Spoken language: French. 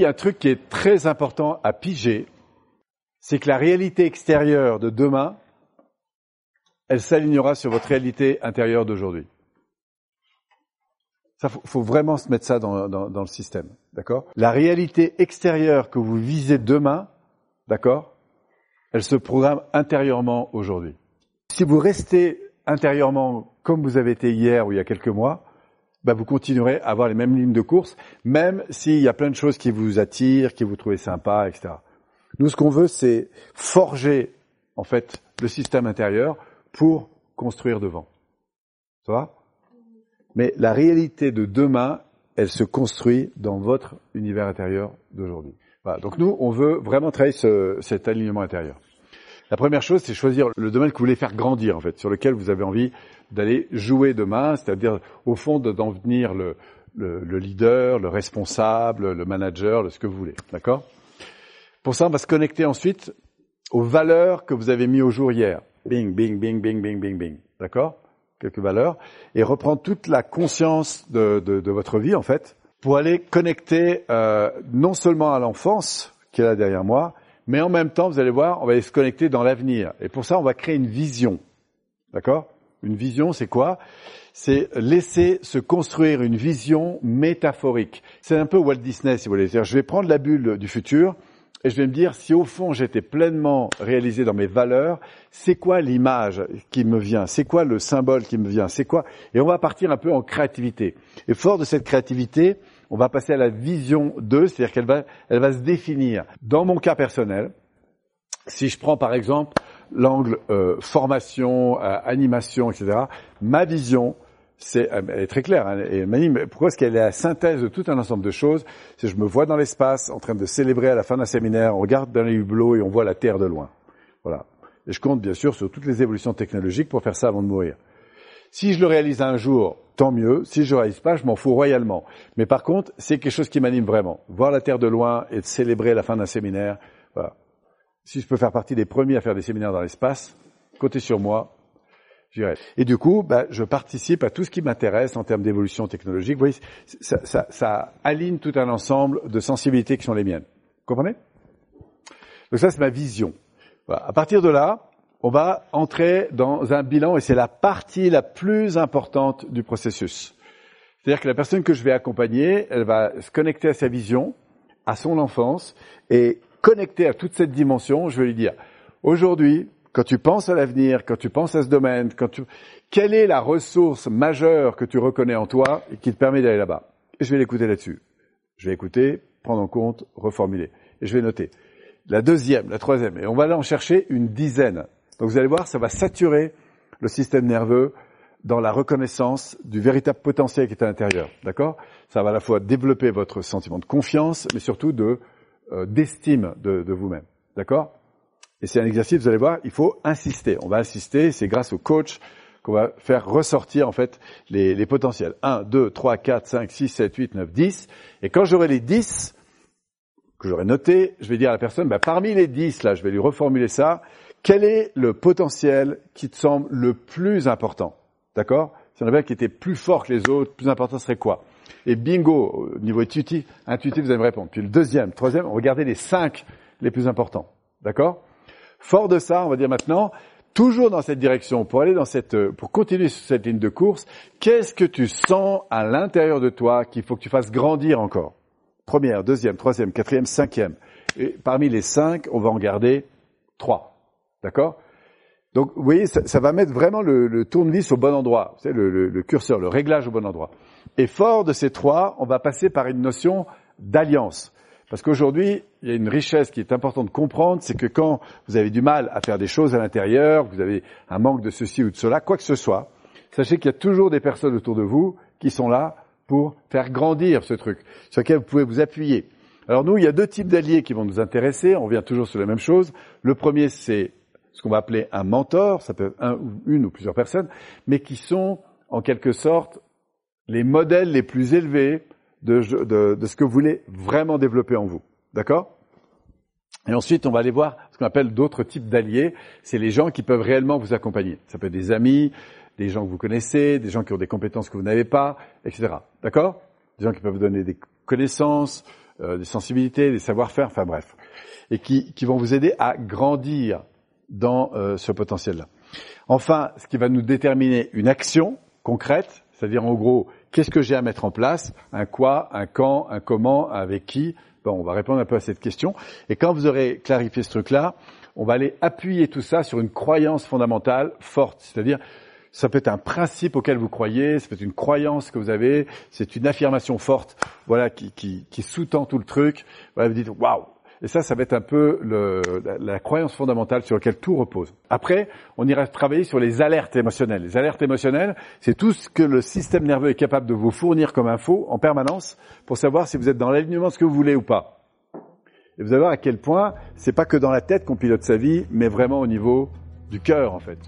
il y a un truc qui est très important à piger, c'est que la réalité extérieure de demain, elle s'alignera sur votre réalité intérieure d'aujourd'hui. Ça, faut, vraiment se mettre ça dans, dans le système, d'accord? La réalité extérieure que vous visez demain, d'accord? Elle se programme intérieurement aujourd'hui. Si vous restez intérieurement comme vous avez été hier ou il y a quelques mois, bah, vous continuerez à avoir les mêmes lignes de course, même s'il y a plein de choses qui vous attirent, qui vous trouvez sympa, etc. Nous, ce qu'on veut, c'est forger, en fait, le système intérieur pour construire devant. Ça va? Mais la réalité de demain, elle se construit dans votre univers intérieur d'aujourd'hui. Voilà. Donc nous, on veut vraiment travailler ce, cet alignement intérieur. La première chose, c'est choisir le domaine que vous voulez faire grandir, en fait, sur lequel vous avez envie d'aller jouer demain, c'est-à-dire au fond d'en devenir le, le, leader, le responsable, le manager, le ce que vous voulez. D'accord? Pour ça, on va se connecter ensuite aux valeurs que vous avez mis au jour hier. Bing, bing, bing, bing, bing, bing, bing. D'accord? Quelques valeurs. Et reprendre toute la conscience de, de, de votre vie, en fait, pour aller connecter euh, non seulement à l'enfance qui est là derrière moi, mais en même temps, vous allez voir, on va aller se connecter dans l'avenir. Et pour ça, on va créer une vision. D'accord? Une vision, c'est quoi? C'est laisser se construire une vision métaphorique. C'est un peu Walt Disney, si vous voulez. dire je vais prendre la bulle du futur et je vais me dire, si au fond j'étais pleinement réalisé dans mes valeurs, c'est quoi l'image qui me vient? C'est quoi le symbole qui me vient? C'est quoi? Et on va partir un peu en créativité. Et fort de cette créativité, on va passer à la vision 2, c'est-à-dire qu'elle va, elle va se définir. Dans mon cas personnel, si je prends par exemple l'angle euh, formation, euh, animation, etc. Ma vision, c'est, elle est très claire. Hein, et mais pourquoi est-ce qu'elle est la synthèse de tout un ensemble de choses C'est je me vois dans l'espace, en train de célébrer à la fin d'un séminaire, on regarde dans les hublots et on voit la Terre de loin. Voilà. Et je compte bien sûr sur toutes les évolutions technologiques pour faire ça avant de mourir. Si je le réalise un jour, tant mieux. Si je ne réalise pas, je m'en fous royalement. Mais par contre, c'est quelque chose qui m'anime vraiment. Voir la Terre de loin et de célébrer la fin d'un séminaire, voilà si je peux faire partie des premiers à faire des séminaires dans l'espace, comptez sur moi, Et du coup, bah, je participe à tout ce qui m'intéresse en termes d'évolution technologique. Vous voyez, ça, ça, ça, aligne tout un ensemble de sensibilités qui sont les miennes. Vous comprenez? Donc ça, c'est ma vision. Voilà. À partir de là, on va entrer dans un bilan et c'est la partie la plus importante du processus. C'est-à-dire que la personne que je vais accompagner, elle va se connecter à sa vision, à son enfance, et connecté à toute cette dimension, je vais lui dire, aujourd'hui, quand tu penses à l'avenir, quand tu penses à ce domaine, quand tu, quelle est la ressource majeure que tu reconnais en toi et qui te permet d'aller là-bas? Je vais l'écouter là-dessus. Je vais écouter, prendre en compte, reformuler. Et je vais noter. La deuxième, la troisième. Et on va aller en chercher une dizaine. Donc vous allez voir, ça va saturer le système nerveux dans la reconnaissance du véritable potentiel qui est à l'intérieur. D'accord? Ça va à la fois développer votre sentiment de confiance, mais surtout de euh, d'estime de, de vous-même. D'accord? Et c'est un exercice, vous allez voir, il faut insister. On va insister, c'est grâce au coach qu'on va faire ressortir en fait les, les potentiels. 1, 2, 3, 4, 5, 6, 7, 8, 9, 10. Et quand j'aurai les 10, que j'aurai noté, je vais dire à la personne, bah, parmi les 10, là, je vais lui reformuler ça, quel est le potentiel qui te semble le plus important? D'accord? Si on avait qui était plus fort que les autres, plus important serait quoi? Et bingo, au niveau intuitif, intuitif, vous allez me répondre. Puis le deuxième, troisième, regardez les cinq les plus importants. D'accord? Fort de ça, on va dire maintenant, toujours dans cette direction, pour aller dans cette, pour continuer sur cette ligne de course, qu'est-ce que tu sens à l'intérieur de toi qu'il faut que tu fasses grandir encore? Première, deuxième, troisième, quatrième, cinquième. Et parmi les cinq, on va en garder trois. D'accord? Donc, vous voyez, ça, va mettre vraiment le, tournevis au bon endroit, le, le, curseur, le réglage au bon endroit. Et fort de ces trois, on va passer par une notion d'alliance. Parce qu'aujourd'hui, il y a une richesse qui est importante de comprendre, c'est que quand vous avez du mal à faire des choses à l'intérieur, vous avez un manque de ceci ou de cela, quoi que ce soit, sachez qu'il y a toujours des personnes autour de vous qui sont là pour faire grandir ce truc, sur lequel vous pouvez vous appuyer. Alors nous, il y a deux types d'alliés qui vont nous intéresser, on revient toujours sur la même chose. Le premier, c'est ce qu'on va appeler un mentor, ça peut être un une ou plusieurs personnes, mais qui sont en quelque sorte les modèles les plus élevés de, de, de ce que vous voulez vraiment développer en vous. D'accord? Et ensuite, on va aller voir ce qu'on appelle d'autres types d'alliés. C'est les gens qui peuvent réellement vous accompagner. Ça peut être des amis, des gens que vous connaissez, des gens qui ont des compétences que vous n'avez pas, etc. D'accord? Des gens qui peuvent vous donner des connaissances, euh, des sensibilités, des savoir-faire, enfin bref. Et qui, qui, vont vous aider à grandir dans euh, ce potentiel-là. Enfin, ce qui va nous déterminer une action concrète, c'est-à-dire en gros, qu'est-ce que j'ai à mettre en place, un quoi, un quand, un comment, avec qui, Bon, on va répondre un peu à cette question. Et quand vous aurez clarifié ce truc-là, on va aller appuyer tout ça sur une croyance fondamentale forte. C'est-à-dire, ça peut être un principe auquel vous croyez, ça peut être une croyance que vous avez, c'est une affirmation forte, voilà, qui, sous-tend tout le truc. Voilà, vous dites, waouh, et ça, ça va être un peu le, la, la, croyance fondamentale sur laquelle tout repose. Après, on ira travailler sur les alertes émotionnelles. Les alertes émotionnelles, c'est tout ce que le système nerveux est capable de vous fournir comme info en permanence pour savoir si vous êtes dans l'alignement de ce que vous voulez ou pas. Et vous allez voir à quel point c'est pas que dans la tête qu'on pilote sa vie, mais vraiment au niveau du cœur, en fait.